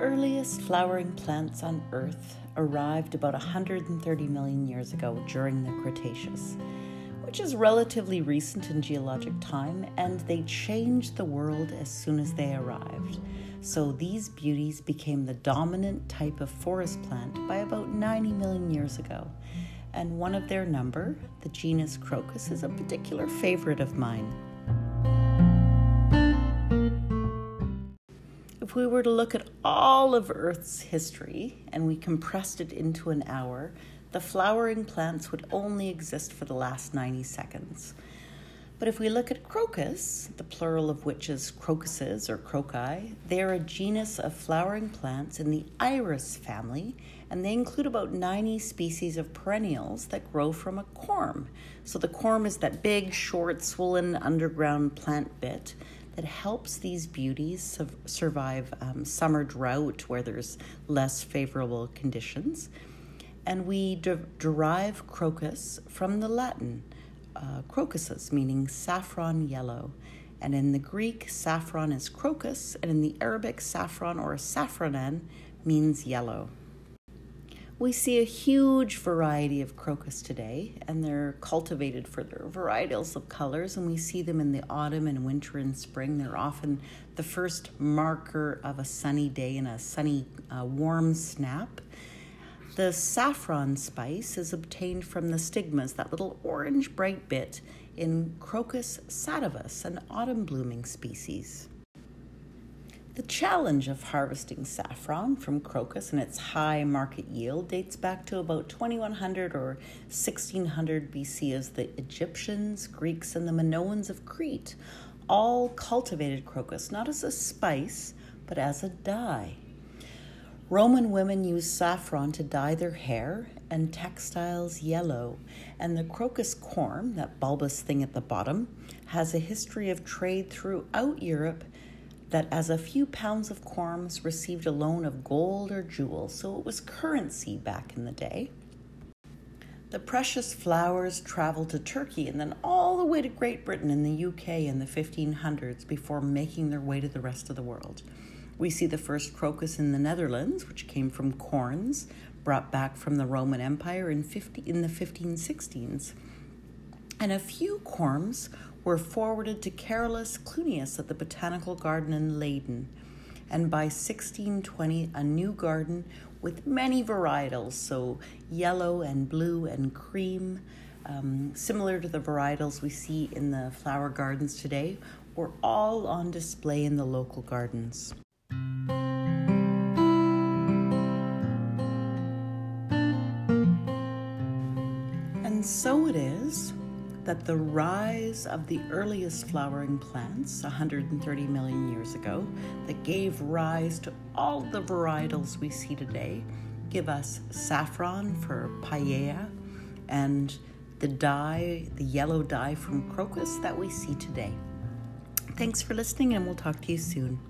earliest flowering plants on Earth arrived about 130 million years ago during the Cretaceous, which is relatively recent in geologic time, and they changed the world as soon as they arrived. So these beauties became the dominant type of forest plant by about 90 million years ago. And one of their number, the genus Crocus, is a particular favorite of mine. If we were to look at all of Earth's history and we compressed it into an hour, the flowering plants would only exist for the last 90 seconds. But if we look at crocus, the plural of which is crocuses or croci, they are a genus of flowering plants in the iris family, and they include about 90 species of perennials that grow from a corm. So the corm is that big, short, swollen underground plant bit that helps these beauties survive um, summer drought where there's less favorable conditions. And we de- derive crocus from the Latin uh, crocuses, meaning saffron yellow. And in the Greek, saffron is crocus, and in the Arabic, saffron or saffronen means yellow. We see a huge variety of crocus today, and they're cultivated for their varietals of colors, and we see them in the autumn and winter and spring. They're often the first marker of a sunny day and a sunny, uh, warm snap. The saffron spice is obtained from the stigmas, that little orange bright bit in Crocus sativus, an autumn blooming species. The challenge of harvesting saffron from crocus and its high market yield dates back to about 2100 or 1600 BC as the Egyptians, Greeks, and the Minoans of Crete all cultivated crocus not as a spice but as a dye. Roman women used saffron to dye their hair and textiles yellow, and the crocus corm, that bulbous thing at the bottom, has a history of trade throughout Europe that as a few pounds of corms received a loan of gold or jewels, so it was currency back in the day. The precious flowers traveled to Turkey and then all the way to Great Britain and the UK in the 1500s before making their way to the rest of the world. We see the first crocus in the Netherlands, which came from corns brought back from the Roman Empire in, 50, in the 1516s. And a few corms were forwarded to Carolus Clusius at the Botanical Garden in Leyden. And by 1620, a new garden with many varietals, so yellow and blue and cream, um, similar to the varietals we see in the flower gardens today, were all on display in the local gardens. And so it is that the rise of the earliest flowering plants 130 million years ago that gave rise to all the varietals we see today give us saffron for paella and the dye, the yellow dye from crocus that we see today. Thanks for listening, and we'll talk to you soon.